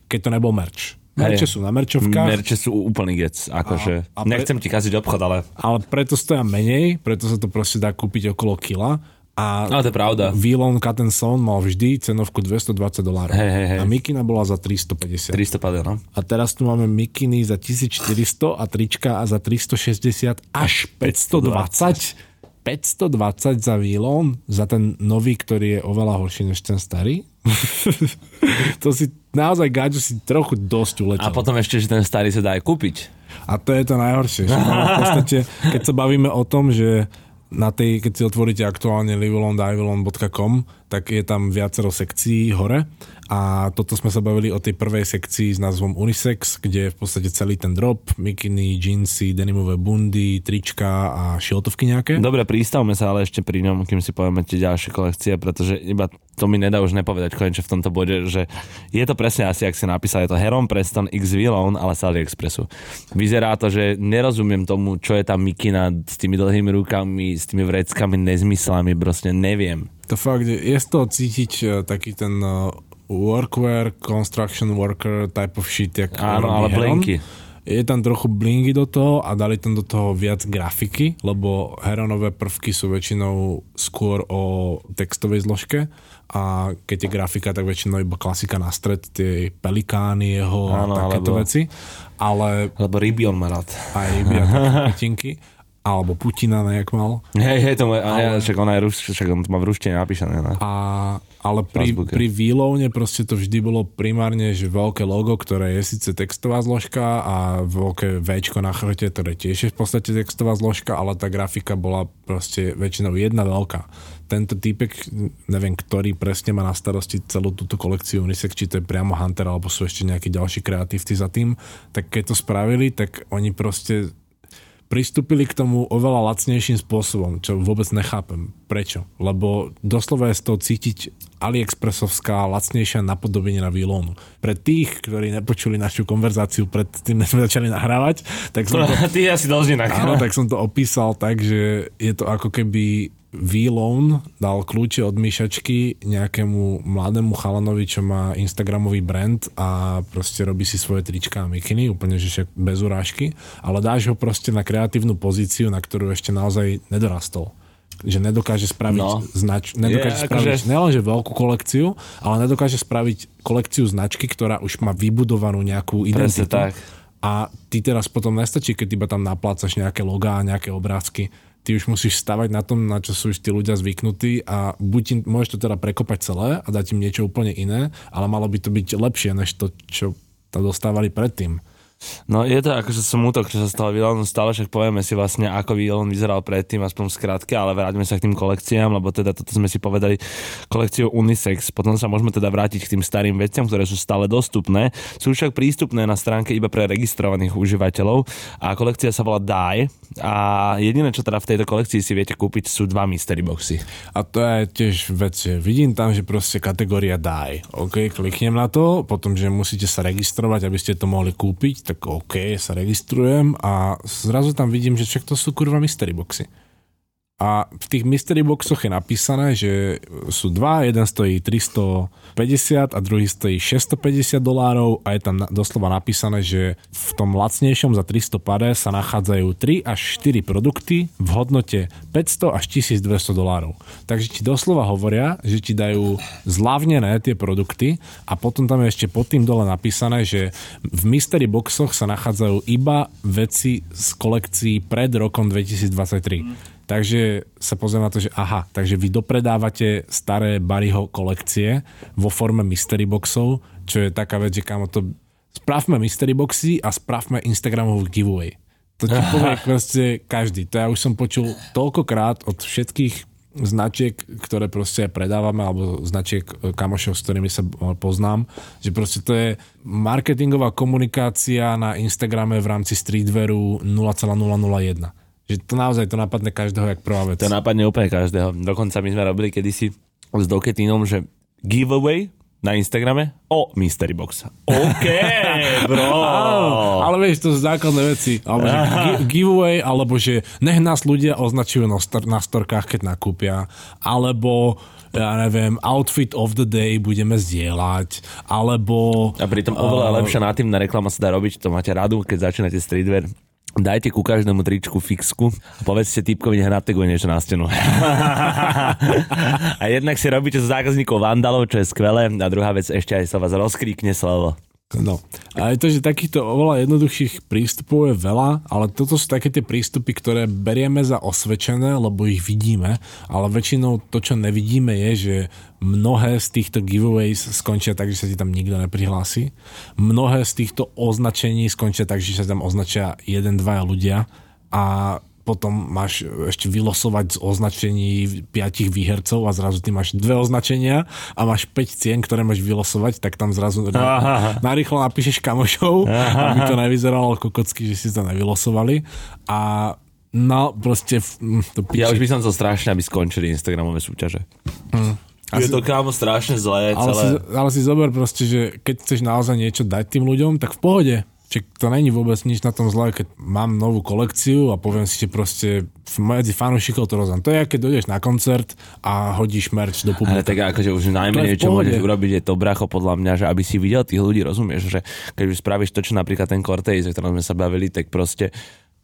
keď to nebol merch. Merče sú na merčovkách, Merče sú úplný gec. Akože, A- a pre- nechcem ti kaziť obchod, ale... ale preto stoja menej, preto sa to proste dá kúpiť okolo kila. A No, to je pravda. And Sewn mal vždy cenovku 220 dolárov. Hej, hej, hej. A Mikina bola za 350. 300 padel, no. A teraz tu máme mikiny za 1400 a trička a za 360 až 520. 520 za výlon, za ten nový, ktorý je oveľa horší než ten starý. to si naozaj gáčo si trochu dosť uletel. A potom ešte, že ten starý sa dá aj kúpiť. A to je to najhoršie. Že v podstate, keď sa bavíme o tom, že na tej, keď si otvoríte aktuálne livelondivelon.com, tak je tam viacero sekcií hore a toto sme sa bavili o tej prvej sekcii s názvom Unisex, kde je v podstate celý ten drop, mikiny, jeansy, denimové bundy, trička a šiltovky nejaké. Dobre, pristavme sa ale ešte pri ňom, kým si povieme tie ďalšie kolekcie, pretože iba to mi nedá už nepovedať konečne v tomto bode, že je to presne asi, ak si napísal, je to Heron Preston X Vilon, ale z AliExpressu. Vyzerá to, že nerozumiem tomu, čo je tam mikina s tými dlhými rukami, s tými vreckami, nezmyslami, proste neviem. To fakt, je z toho cítiť eh, taký ten eh, workwear, construction worker type of shit, jak Áno, ale Heron. blinky. Je tam trochu blingy do toho a dali tam do toho viac grafiky, lebo Heronové prvky sú väčšinou skôr o textovej zložke a keď je grafika, tak väčšinou iba klasika na stred, tie pelikány jeho Áno, a takéto alebo- veci. Ale Lebo ryby on má rád. aj petinky. Alebo Putina nejak mal. Hej, hej, to má, ale... však, on aj ruš, však on to má v ruštine napísané. No. A, ale pri, Facebooke. pri výlovne proste to vždy bolo primárne, že veľké logo, ktoré je síce textová zložka a veľké Včko na chrbte, ktoré tiež je v podstate textová zložka, ale tá grafika bola proste väčšinou jedna veľká. Tento týpek, neviem, ktorý presne má na starosti celú túto kolekciu Unisex, či to je priamo Hunter, alebo sú ešte nejakí ďalší kreatívci za tým, tak keď to spravili, tak oni proste pristúpili k tomu oveľa lacnejším spôsobom, čo vôbec nechápem. Prečo? Lebo doslova je z toho cítiť AliExpressovská lacnejšia napodobenina výlonu. Pre tých, ktorí nepočuli našu konverzáciu pred tým, než sme začali nahrávať, tak som to, Ty asi dlžina. áno, tak som to opísal tak, že je to ako keby V-Loan dal kľúče od myšačky nejakému mladému chalanovi, čo má Instagramový brand a proste robí si svoje trička a mikiny, úplne že však bez urážky, ale dáš ho proste na kreatívnu pozíciu, na ktorú ešte naozaj nedorastol že nedokáže spraviť No. znač, nedokáže Je, spraviť akože- nielenže veľkú kolekciu, ale nedokáže spraviť kolekciu značky, ktorá už má vybudovanú nejakú Presne identitu. tak. A ty teraz potom nestačí, keď iba tam naplácaš nejaké logá, nejaké obrázky. Ty už musíš stavať na tom, na čo sú už tí ľudia zvyknutí a buď im, môžeš to teda prekopať celé a dať im niečo úplne iné, ale malo by to byť lepšie, než to, čo tam dostávali predtým. No je to akože smútok, čo sa stalo Vilonu stále, však povieme si vlastne, ako Vilon vyzeral predtým, aspoň skrátke, ale vráťme sa k tým kolekciám, lebo teda toto sme si povedali kolekciu Unisex. Potom sa môžeme teda vrátiť k tým starým veciam, ktoré sú stále dostupné. Sú však prístupné na stránke iba pre registrovaných užívateľov a kolekcia sa volá Die a jediné, čo teda v tejto kolekcii si viete kúpiť, sú dva mystery boxy. A to je tiež vec, vidím tam, že proste kategória Die. OK, kliknem na to, potom, že musíte sa registrovať, aby ste to mohli kúpiť, tak OK, sa registrujem a zrazu tam vidím, že však to sú kurva mystery boxy. A v tých mystery boxoch je napísané, že sú dva, jeden stojí 350 a druhý stojí 650 dolárov a je tam doslova napísané, že v tom lacnejšom za 300 pade sa nachádzajú 3 až 4 produkty v hodnote 500 až 1200 dolárov. Takže ti doslova hovoria, že ti dajú zľavnené tie produkty a potom tam je ešte pod tým dole napísané, že v mystery boxoch sa nachádzajú iba veci z kolekcií pred rokom 2023. Takže sa pozriem na to, že aha, takže vy dopredávate staré Barryho kolekcie vo forme mystery boxov, čo je taká vec, že kamo to spravme mystery boxy a spravme Instagramový giveaway. To ti povie proste každý. To ja už som počul toľkokrát od všetkých značiek, ktoré proste predávame, alebo značiek e, kamošov, s ktorými sa poznám, že proste to je marketingová komunikácia na Instagrame v rámci streetwearu 0,001 že to naozaj to napadne každého jak prvá vec. To napadne úplne každého. Dokonca my sme robili kedysi s Doketinom, že giveaway na Instagrame o Mystery Box. OK, bro. Áno, ale vieš, to sú základné veci. Alebo že giveaway, alebo že nech nás ľudia označujú na, stor- na storkách, keď nakúpia. Alebo ja neviem, outfit of the day budeme zdieľať, alebo... A pritom oveľa uh, lepšia natívna reklama sa dá robiť, to máte radu, keď začínate streetwear, dajte ku každému tričku fixku a povedzte typkovi, nech nateguje niečo na stenu. a jednak si robíte z zákazníkov vandalov, čo je skvelé, a druhá vec ešte aj sa vás rozkríkne slovo. No. A je to, že takýchto oveľa jednoduchších prístupov je veľa, ale toto sú také tie prístupy, ktoré berieme za osvedčené, lebo ich vidíme, ale väčšinou to, čo nevidíme, je, že mnohé z týchto giveaways skončia tak, že sa ti tam nikto neprihlási. Mnohé z týchto označení skončia tak, že sa tam označia jeden, dvaja ľudia a potom máš ešte vylosovať z označení piatich výhercov a zrazu ty máš dve označenia a máš 5 cien, ktoré máš vylosovať, tak tam zrazu Aha. narýchlo napíšeš kamošov, Aha. aby to nevyzeralo kokocky, že si to nevylosovali a no proste to píče. Ja už by som chcel strašne, aby skončili Instagramové súťaže. Hmm. Je to kámo strašne zlé ale celé. Si, ale si zober proste, že keď chceš naozaj niečo dať tým ľuďom, tak v pohode Čiže to není vôbec nič na tom zlé, keď mám novú kolekciu a poviem si, že proste medzi fanúšikov to rozdám. To je, keď dojdeš na koncert a hodíš merch do publika. Ale tak akože už najmenej, čo môžeš urobiť, je to bracho podľa mňa, že aby si videl tých ľudí, rozumieš, že keď už spravíš to, čo napríklad ten Cortez, o ktorom sme sa bavili, tak proste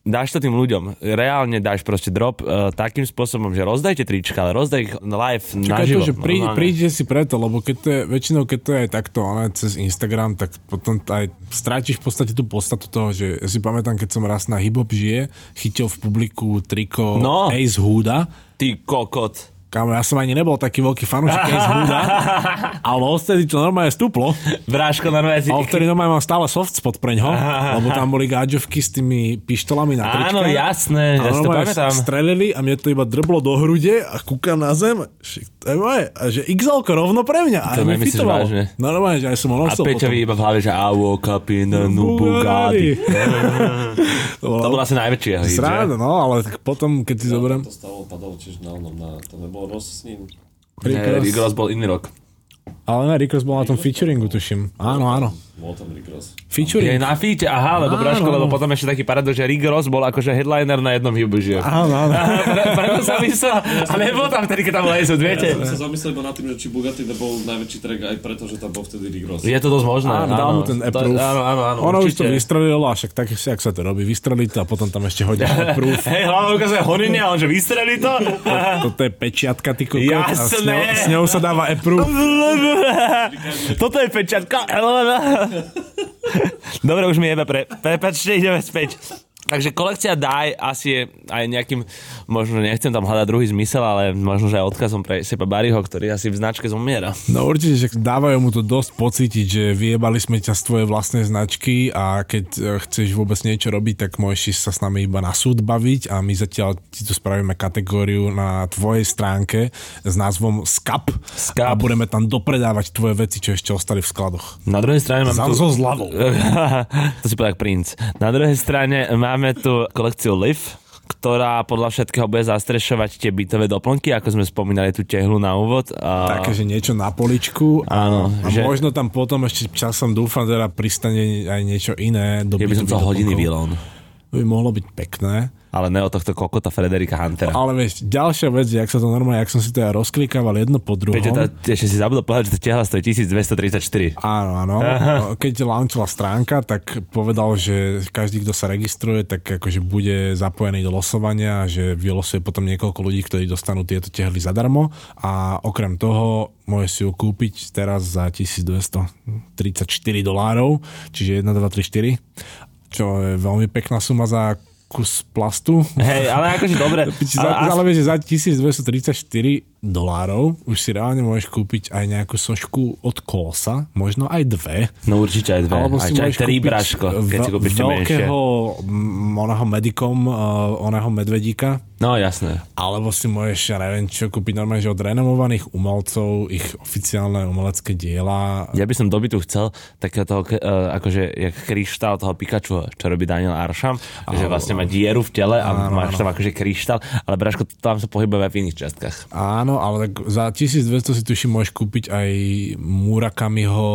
dáš to tým ľuďom. Reálne dáš proste drop uh, takým spôsobom, že rozdajte trička, ale rozdaj ich live Čakaj naživo. to, že prí, príde si preto, lebo keď to je, väčšinou keď to je takto, ale cez Instagram, tak potom aj strátiš v podstate tú podstatu toho, že ja si pamätám, keď som raz na Hip Hop žije, chytil v publiku triko no. Ace Hooda. Ty kokot. Kámo, ja som ani nebol taký veľký fanúšik Ace Hooda, ale odtedy to normálne stúplo. Bráško normálne si... A odtedy normálne mám stále soft spot pre ňo, lebo tam boli gáďovky s tými pištolami na trička. Áno, jasné, ja si to pamätám. strelili a mne to iba drblo do hrude a kúkam na zem. To je moje. A že XL rovno pre mňa. A to nemyslíš vážne. Normálne, že aj som ho nosil. A Peťovi iba v hlave, že I woke up in a new Bugatti. to, bolo, to bol asi najväčšie hit, Sráda, no, ale tak potom, keď si zoberiem... To stalo, padalo tiež na, na, to nebolo roz s ním. Rick Ross bol iný rok. Ale ne, Rick Ross bol na tom featuringu, tuším. Áno, áno. Bol tam Rick Ross. Featuring. Je na feature, aha, lebo Braško, lebo potom ešte taký paradox, že Rick Ross bol akože headliner na jednom hybuži. Áno, áno. Preto sa myslel, a nebol tam vtedy, keď tam bol Ace, viete? Ja som sa zamyslel iba nad tým, že či Bugatti nebol najväčší track aj preto, že tam bol vtedy Rick Ross. Je to dosť možné. Áno, dal mu ten approve. Áno, áno, áno. Ono už to vystrelilo, a však tak, jak sa to robí, vystrelí to a potom tam ešte hodí approve. Hej, hlavne ukazuje honiny a on že vystrelí to. Toto je pečiatka, ty kokot. Jasné. A s ňou sa dáva approve. Toto je pečiatka. Dobre, už mi jebe pre... Prepačte, ideme späť. Takže kolekcia Daj asi je aj nejakým, možno nechcem tam hľadať druhý zmysel, ale možno, že aj odkazom pre Sepa Bariho, ktorý asi v značke zomiera. No určite, že dávajú mu to dosť pocítiť, že vyjebali sme ťa z tvojej vlastnej značky a keď e, chceš vôbec niečo robiť, tak môžeš sa s nami iba na súd baviť a my zatiaľ ti tu spravíme kategóriu na tvojej stránke s názvom SCAP, Skap. a budeme tam dopredávať tvoje veci, čo ešte ostali v skladoch. Na druhej strane mám Za, tu... so zľavou. to si povedal princ. Na druhej strane máme tu kolekciu Liv, ktorá podľa všetkého bude zastrešovať tie bytové doplnky, ako sme spomínali tú tehlu na úvod. A... Také, že niečo na poličku Áno, a že- možno tam potom ešte časom dúfam, teda pristane aj niečo iné. Do Ja by som chcel hodiny výlon. To by mohlo byť pekné. Ale ne od tohto kokota Frederika Huntera. Ale vieš, ďalšia vec, jak sa to normálne, jak som si to ja rozklikával jedno po druhom. Peťo, tá, ešte si zabudol povedať, že to tehla stojí 1234. Áno, áno. Keď launchila stránka, tak povedal, že každý, kto sa registruje, tak akože bude zapojený do losovania, že vylosuje potom niekoľko ľudí, ktorí dostanú tieto tehly zadarmo a okrem toho môže si ju kúpiť teraz za 1234 dolárov, čiže 1, 2, 3, 4, čo je veľmi pekná suma za kus plastu. Hej, ale akože dobre. Ale vieš, že za 1234 dolárov už si reálne môžeš kúpiť aj nejakú sošku od Kolosa, možno aj dve. no určite aj dve. Alebo aj, si aj môžeš tri braško, keď si kúpiš menšie. veľkého mm, oného medikom, uh, oného medvedíka, No jasné. alebo si môžeš, ja neviem čo, kúpiť normálne, že od renomovaných umelcov ich oficiálne umelecké diela. Ja by som dobytu chcel takého toho, uh, akože jak kryštál toho Pikachu, čo robí Daniel Arsham, že vlastne má dieru v tele a Áno, máš tam akože kryštál, ale Braško, tam sa pohybuje aj v iných častkách. Áno, ale tak za 1200 si tuším môžeš kúpiť aj Murakamiho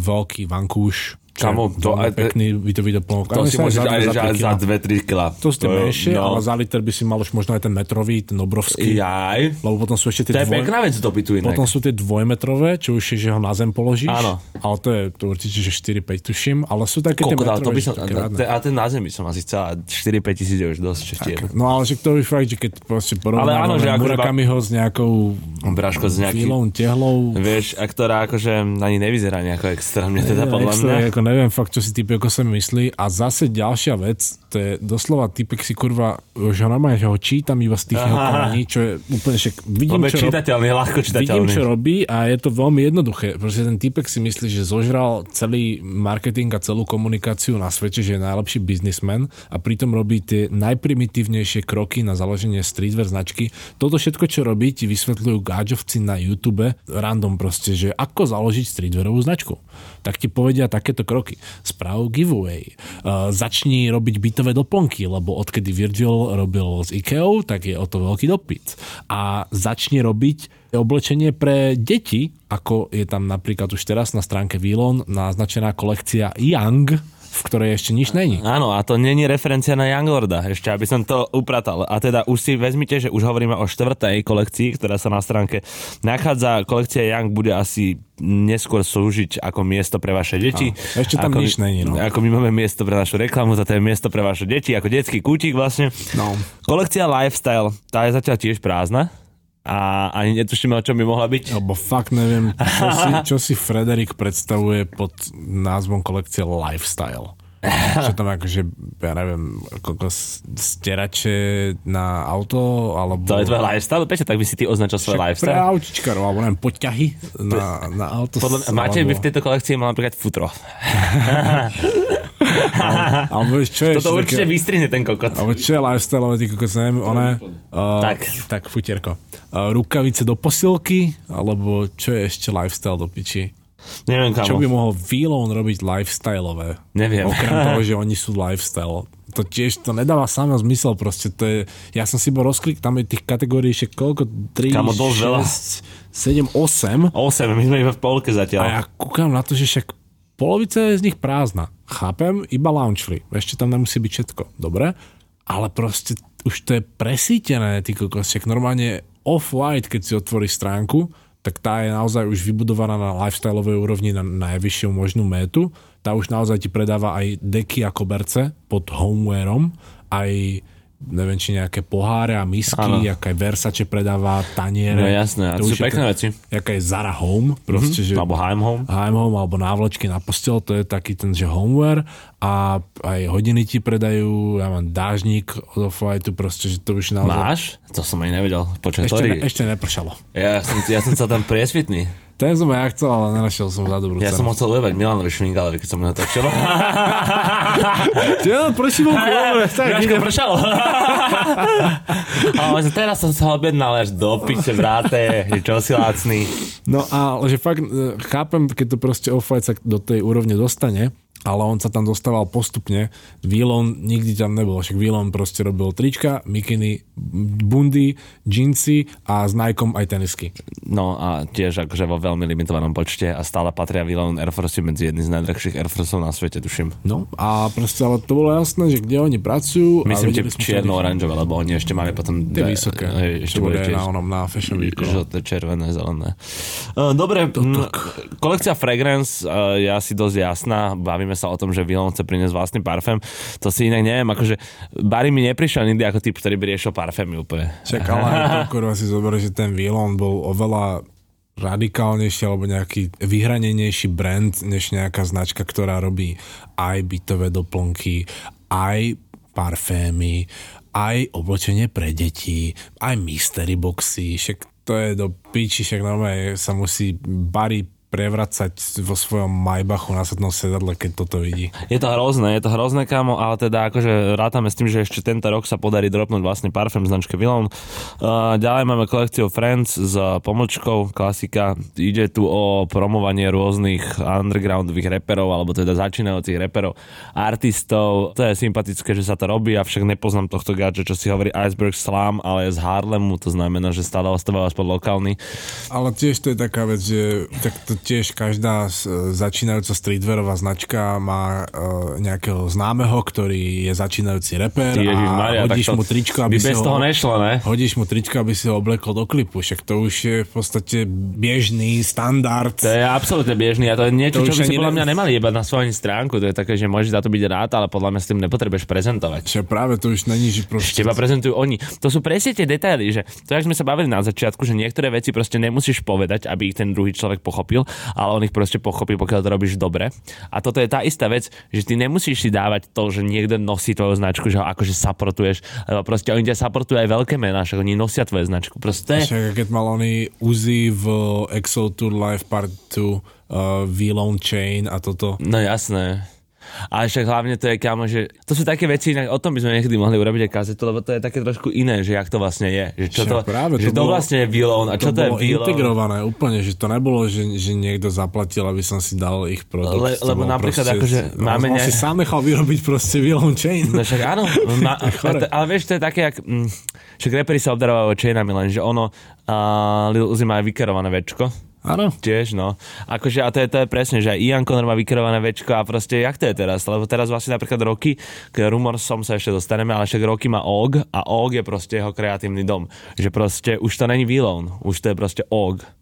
veľký vankúš. Kamo, je to aj- pekný bytový doplnok. To Ale si môžeš aj za za, tri za kilá. 2-3 kila. To ste menšie, no. ale za liter by si mal už možno aj ten metrový, ten obrovský. Jaj. Lebo potom sú ešte To tie je dvoj... pekná vec dobytu inak. Potom sú tie dvojmetrové, čo už je, že ho na zem položíš. Áno. Ale to je to určite, že 4-5 tuším. Ale sú také tie Koľko, to metrové, by som, te- a ten na zemi som asi chcel, a 4-5 tisíc je už dosť čestier. No ale že to je fakt, že keď proste porovnávame Murakamiho s nejakou Braško z nejaký, výlou, tehlou, vieš, a ktorá akože ani nevyzerá nejako extrémne, teda podľa mňa. Neviem fakt, čo si typ ako sa myslí. A zase ďalšia vec, to je doslova typek si kurva, že normálne, že ho čítam iba z tých jeho konaní, čo je úplne však vidím, čo, rob- čitateľný, ľahko vidím, čitateľný. čo robí a je to veľmi jednoduché. Proste ten typek si myslí, že zožral celý marketing a celú komunikáciu na svete, že je najlepší biznismen a pritom robí tie najprimitívnejšie kroky na založenie streetwear značky. Toto všetko, čo robí, ti vysvetľujú gáďovci na YouTube, random proste, že ako založiť streetwearovú značku. Tak ti povedia takéto kroky. Správ giveaway. Uh, začni robiť bytové doplnky, lebo odkedy Virgil robil s IKEA, tak je o to veľký dopyt. A začni robiť oblečenie pre deti, ako je tam napríklad už teraz na stránke Vilon naznačená kolekcia Young, v ktorej ešte nič není. Áno, a to není referencia na Young Lorda, ešte aby som to upratal. A teda už si vezmite, že už hovoríme o štvrtej kolekcii, ktorá sa na stránke nachádza. Kolekcia Young bude asi neskôr slúžiť ako miesto pre vaše deti. Áno, ešte tam ako, nič není, no. Ako my máme miesto pre našu reklamu, to je miesto pre vaše deti, ako detský kútik vlastne. No. Kolekcia Lifestyle, tá je zatiaľ tiež prázdna a ani netušíme, o čom by mohla byť. Lebo fakt neviem, čo si, čo si Frederik predstavuje pod názvom kolekcie Lifestyle. Čo tam akože, ja neviem, koľko sterače na auto, alebo... To je tvoj lifestyle? Peťo, tak by si ty označil svoj Pre lifestyle? autičkarov, alebo neviem, poťahy na, na auto. Podľa, máte by v tejto kolekcii mal napríklad futro. alebo vieš, čo je Toto určite také, vystrihne ten kokot. alebo čo je lifestyle, ty kokos, neviem, one, uh, Tak. tak futierko. Uh, rukavice do posilky, alebo čo je ešte lifestyle do piči? Neviem Čo kamo. by mohol Vilon robiť lifestyleové? Neviem. Okrem toho, že oni sú lifestyle. To tiež, to nedáva sám zmysel proste. To je, ja som si bol rozklik, tam je tých kategórií ešte koľko? 3, Kamo, dosť veľa. 6, 7, 8. 8, my sme iba v polke A zatiaľ. ja kúkam na to, že však polovica je z nich prázdna. Chápem, iba launchli. Ešte tam nemusí byť všetko. Dobre? Ale proste už to je presítené, ty kokos. Však normálne off-white, keď si otvoríš stránku, tak tá je naozaj už vybudovaná na lifestyleovej úrovni na najvyššiu možnú métu. Tá už naozaj ti predáva aj deky a koberce pod homewareom, aj neviem, či nejaké poháre a misky, Áno. aká aj Versace predáva, taniere. No jasné, to sú pekné veci. Jaká je Zara Home, proste, že Alebo Heim Home. Heim Home alebo návlečky na postel, to je taký ten, že homeware a aj hodiny ti predajú, ja mám dážnik od Off-Whiteu, proste, že to už naozaj... Máš? To som ani nevedel. Počkaj, Ešte, ne, ešte nepršalo. Ja som, ja som chcel tam priesvitný. Ten som aj ja chcel, ale nenašiel som za dobrú Ja cenu. som ho chcel ujebať Milanovi Šmingalevi, keď som ho natočil. Ja, prečo bol dobre, tak Vieš, idem. ako pršalo. A on že teraz som sa objednal až do piče, bráte, že čo si lacný. No a že fakt e, chápem, keď to proste Off-White sa do tej úrovne dostane, ale on sa tam dostával postupne. Výlon nikdy tam nebol, však Výlon proste robil trička, mikiny, bundy, džínsy a s Nikeom aj tenisky. No a tiež akože vo veľmi limitovanom počte a stále patria Vylon Air Force medzi jedný z najdrahších Air Forceov na svete, tuším. No a proste ale to bolo jasné, že kde oni pracujú. Myslím, že sa čierno-oranžové, lebo oni ešte mali potom... Tie vysoké, hej, ešte bude aj na onom, na Fashion Weeku. no. Žlté, červené, zelené. Uh, Dobre, mm, kolekcia Fragrance uh, je asi dosť jasná. Bavíme sa o tom, že Vylon chce priniesť vlastný parfém. To si inak neviem, akože Barry mi neprišiel nikdy ako typ, ktorý by riešil parfémy úplne. Aj to kurva si zober, že ten Výlon bol oveľa radikálnejší alebo nejaký vyhranenejší brand, než nejaká značka, ktorá robí aj bytové doplnky, aj parfémy, aj oblečenie pre deti, aj mystery boxy, však to je do piči, však normálne sa musí Barry prevracať vo svojom Maybachu na sednom sedadle, keď toto vidí. Je to hrozné, je to hrozné, kamo, ale teda akože rátame s tým, že ešte tento rok sa podarí dropnúť vlastne parfém značke Vylon. Uh, ďalej máme kolekciu Friends s pomlčkou, klasika. Ide tu o promovanie rôznych undergroundových reperov, alebo teda začínajúcich reperov, artistov. To je sympatické, že sa to robí, avšak nepoznám tohto gadže, čo si hovorí Iceberg Slam, ale je z Harlemu, to znamená, že stále ostáva aspoň lokálny. Ale tiež to je taká vec, že tak to tiež každá začínajúca streetwearová značka má uh, nejakého známeho, ktorý je začínajúci reper Ježišmaria, a hodíš tak to mu tričko, by aby si bez ho... toho nešlo, ne? Hodíš mu tričko, aby si ho oblekol do klipu, však to už je v podstate bežný standard. To je absolútne bežný a to je niečo, To čo by si podľa mňa nemali jebať na svoju stránku. To je také, že môžeš za to byť rád, ale podľa mňa s tým nepotrebuješ prezentovať. Však práve to už není, že proste... Teba prezentujú oni. To sú presne tie detaily, že to, jak sme sa bavili na začiatku, že niektoré veci proste nemusíš povedať, aby ich ten druhý človek pochopil, ale on ich proste pochopí, pokiaľ to robíš dobre. A toto je tá istá vec, že ty nemusíš si dávať to, že niekto nosí tvoju značku, že ho akože supportuješ, lebo proste oni ťa supportujú aj veľké mená, však oni nosia tvoju značku. Proste Však keď mal oni Uzi v Exo Tour Live Part 2 uh, V-Lone Chain a toto. No jasné. A však hlavne to je kámo, že to sú také veci, inak o tom by sme niekedy mohli urobiť aj kazetu, lebo to je také trošku iné, že jak to vlastne je. Že čo to, práve, že to to bolo- vlastne je Vylon a čo to, to je Vylon. integrované úplne, že to nebolo, že, že niekto zaplatil, aby som si dal ich produkt. Le- lebo napríklad proste- akože máme on ne- si sám nechal vyrobiť proste Willem Chain. No však áno, ma, ale vieš, to je také, jak, mm, však reperi sa obdarovajú chainami, len že ono, uh, Lil Uzi má vykerované večko, Áno. tiež, no. Akože, a to je, to je presne, že aj Ian Connor má vykerované večko a proste, jak to je teraz? Lebo teraz vlastne napríklad Roky, k Rumorsom sa ešte dostaneme, ale však Roky má OG a OG je proste jeho kreatívny dom. Že proste už to není Vylon, už to je proste OG.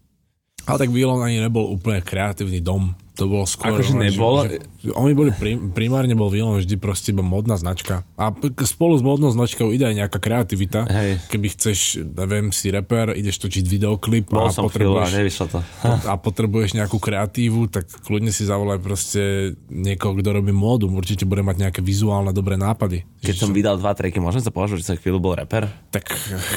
Ale tak Willem ani nebol úplne kreatívny dom. To bolo skôr... Akože nebol? Že, že, oni boli, prim, primárne bol Willem vždy proste iba modná značka. A spolu s modnou značkou ide aj nejaká kreativita. Hej. Keby chceš, neviem, si reper, ideš točiť videoklip Bol a som potrebuješ, nevyšlo to. a potrebuješ nejakú kreatívu, tak kľudne si zavolaj proste niekoho, kto robí módu. Určite bude mať nejaké vizuálne dobré nápady. Keď som vydal dva tracky, môžem sa považovať, že som chvíľu bol reper? Tak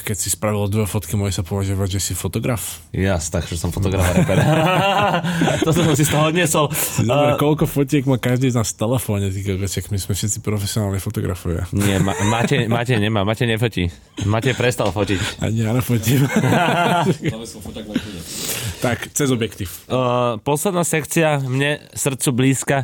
keď si spravil dve fotky, môže sa považovať, že si fotograf. Jas, takže som fotograf a reper. Toto som si z toho odniesol. Dobre, Uh, koľko fotiek má každý z nás v telefóne, ty my sme všetci profesionálni fotografovia. nie, ma, Matej, Matej nemá, Matej nefotí. Matej prestal fotiť. Ani ja nefotím. Tak, cez objektív. Uh, posledná sekcia, mne srdcu blízka,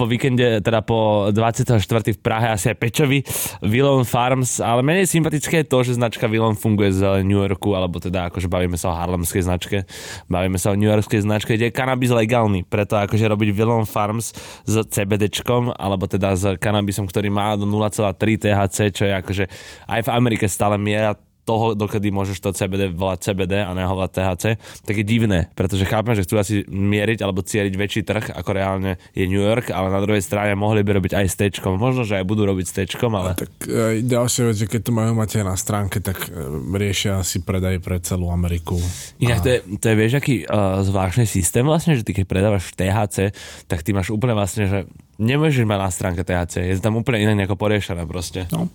po víkende, teda po 24. v Prahe, asi aj Pečovi, Willon Farms, ale menej sympatické je to, že značka Willon funguje z New Yorku, alebo teda akože bavíme sa o harlemskej značke, bavíme sa o New Yorkskej značke, kde je kanabis legálny, preto akože robiť Willon Farms s CBDčkom, alebo teda s kanabisom, ktorý má do 0,3 THC, čo je akože aj v Amerike stále miera toho, dokedy môžeš to CBD volať CBD a nehovať THC, tak je divné, pretože chápem, že chcú asi mieriť alebo cieliť väčší trh, ako reálne je New York, ale na druhej strane mohli by robiť aj s tečkom. Možno, že aj budú robiť s tečkom, ale... Tak aj ďalšia vec, že keď to majú mať aj na stránke, tak e, riešia asi predaj pre celú Ameriku. Inak to je, to je vieš, aký uh, zvláštny systém vlastne, že ty keď predávaš THC, tak ty máš úplne vlastne, že nemôžeš mať na stránke THC, je tam úplne iné nejako poriešené proste. No.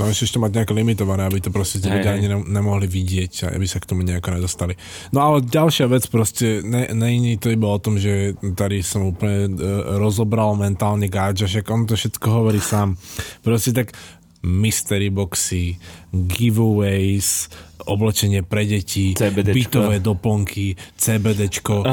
No ešte to mať nejako limitované, aby to proste tí ľudia ani ne- nemohli vidieť a aby sa k tomu nejako nedostali. No ale ďalšia vec proste, ne, není to iba o tom, že tady som úplne e, rozobral mentálne gáča, však on to všetko hovorí sám. Proste tak mystery boxy, giveaways, oblečenie pre deti, CBDčko. bytové doplnky, CBDčko.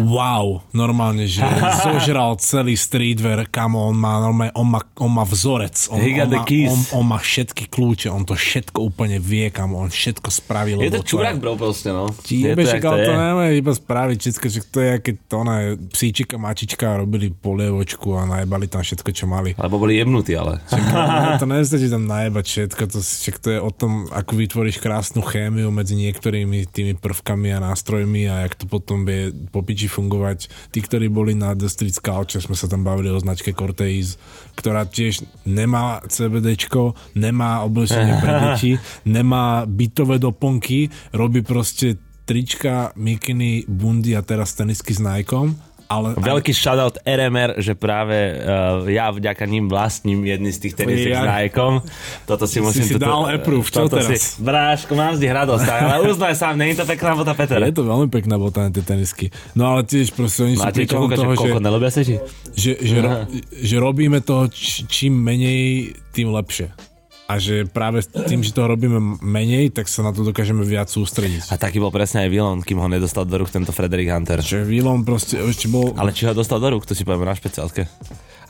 Wow, normálne, že zožral celý streetwear, kamo, on má, normálne, on má, on má vzorec, on, on, má, on, on má všetky kľúče, on to všetko úplne vie, kamo, on všetko spravil. Je to čurák, bro, proste, no. Ti Je jebe, však ale to nemôže iba spraviť všetko, že to je, keď to ona psíčika, mačička robili polievočku a najebali tam všetko, čo mali. Lebo boli jebnutí, ale. to nestačí tam najebať všetko, to, však to je o tom, ako vytvoríš krásnu chémiu medzi niektorými tými prvkami a nástrojmi a jak to potom vie po piči fungovať. Tí, ktorí boli na The Street Culture, sme sa tam bavili o značke Cortez, ktorá tiež nemá CBDčko, nemá oblečenie pre deti, nemá bytové doplnky, robí proste trička, mikiny, bundy a teraz tenisky s Nikeom, ale Veľký shoutout RMR, že práve uh, ja vďaka ním vlastním jedný z tých tenisek Ja- s Nikeom. Toto si musím... si toto, dal approve, čo teraz? Si, bráško, mám z nich radosť, ale uznaj sám, není to pekná bota Peter. Je to veľmi pekná bota na tie tenisky. No ale tiež proste oni sú Máte čo príkladom že toho, že, ti? že, že, ro, že robíme toho č, čím menej, tým lepšie. A že práve tým, že toho robíme menej, tak sa na to dokážeme viac sústrediť. A taký bol presne aj Vilon, kým ho nedostal do rúk tento Frederick Hunter. Že Vilon proste ešte bol... Ale či ho dostal do rúk, to si povieme na špeciálke.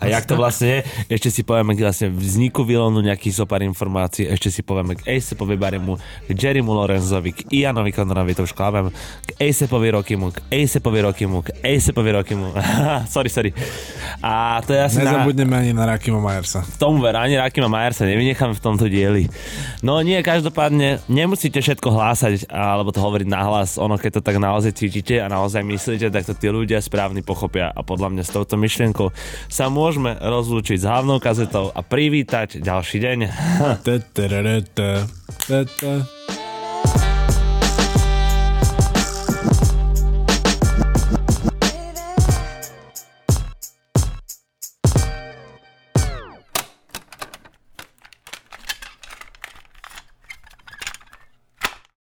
A jak to vlastne je, ešte si povieme k vlastne vzniku Vilonu nejakých zopár informácií, ešte si povieme k Acepovi Barimu, k Jerrymu Lorenzovi, k Ianovi Conorovi, to už klamem, k Acepovi Rokimu, k Acepovi Rokimu, k Acepovi Rokimu. sorry, sorry. A to je asi na... Nezabudneme ani na Rakima Majersa. tomu ver, ani Rakima Majer sa nevynechám v tomto dieli. No nie, každopádne nemusíte všetko hlásať alebo to hovoriť nahlas. Ono, keď to tak naozaj cítite a naozaj myslíte, tak to tí ľudia správni pochopia. A podľa mňa s touto myšlienkou sa môžeme rozlúčiť s hlavnou kazetou a privítať ďalší deň.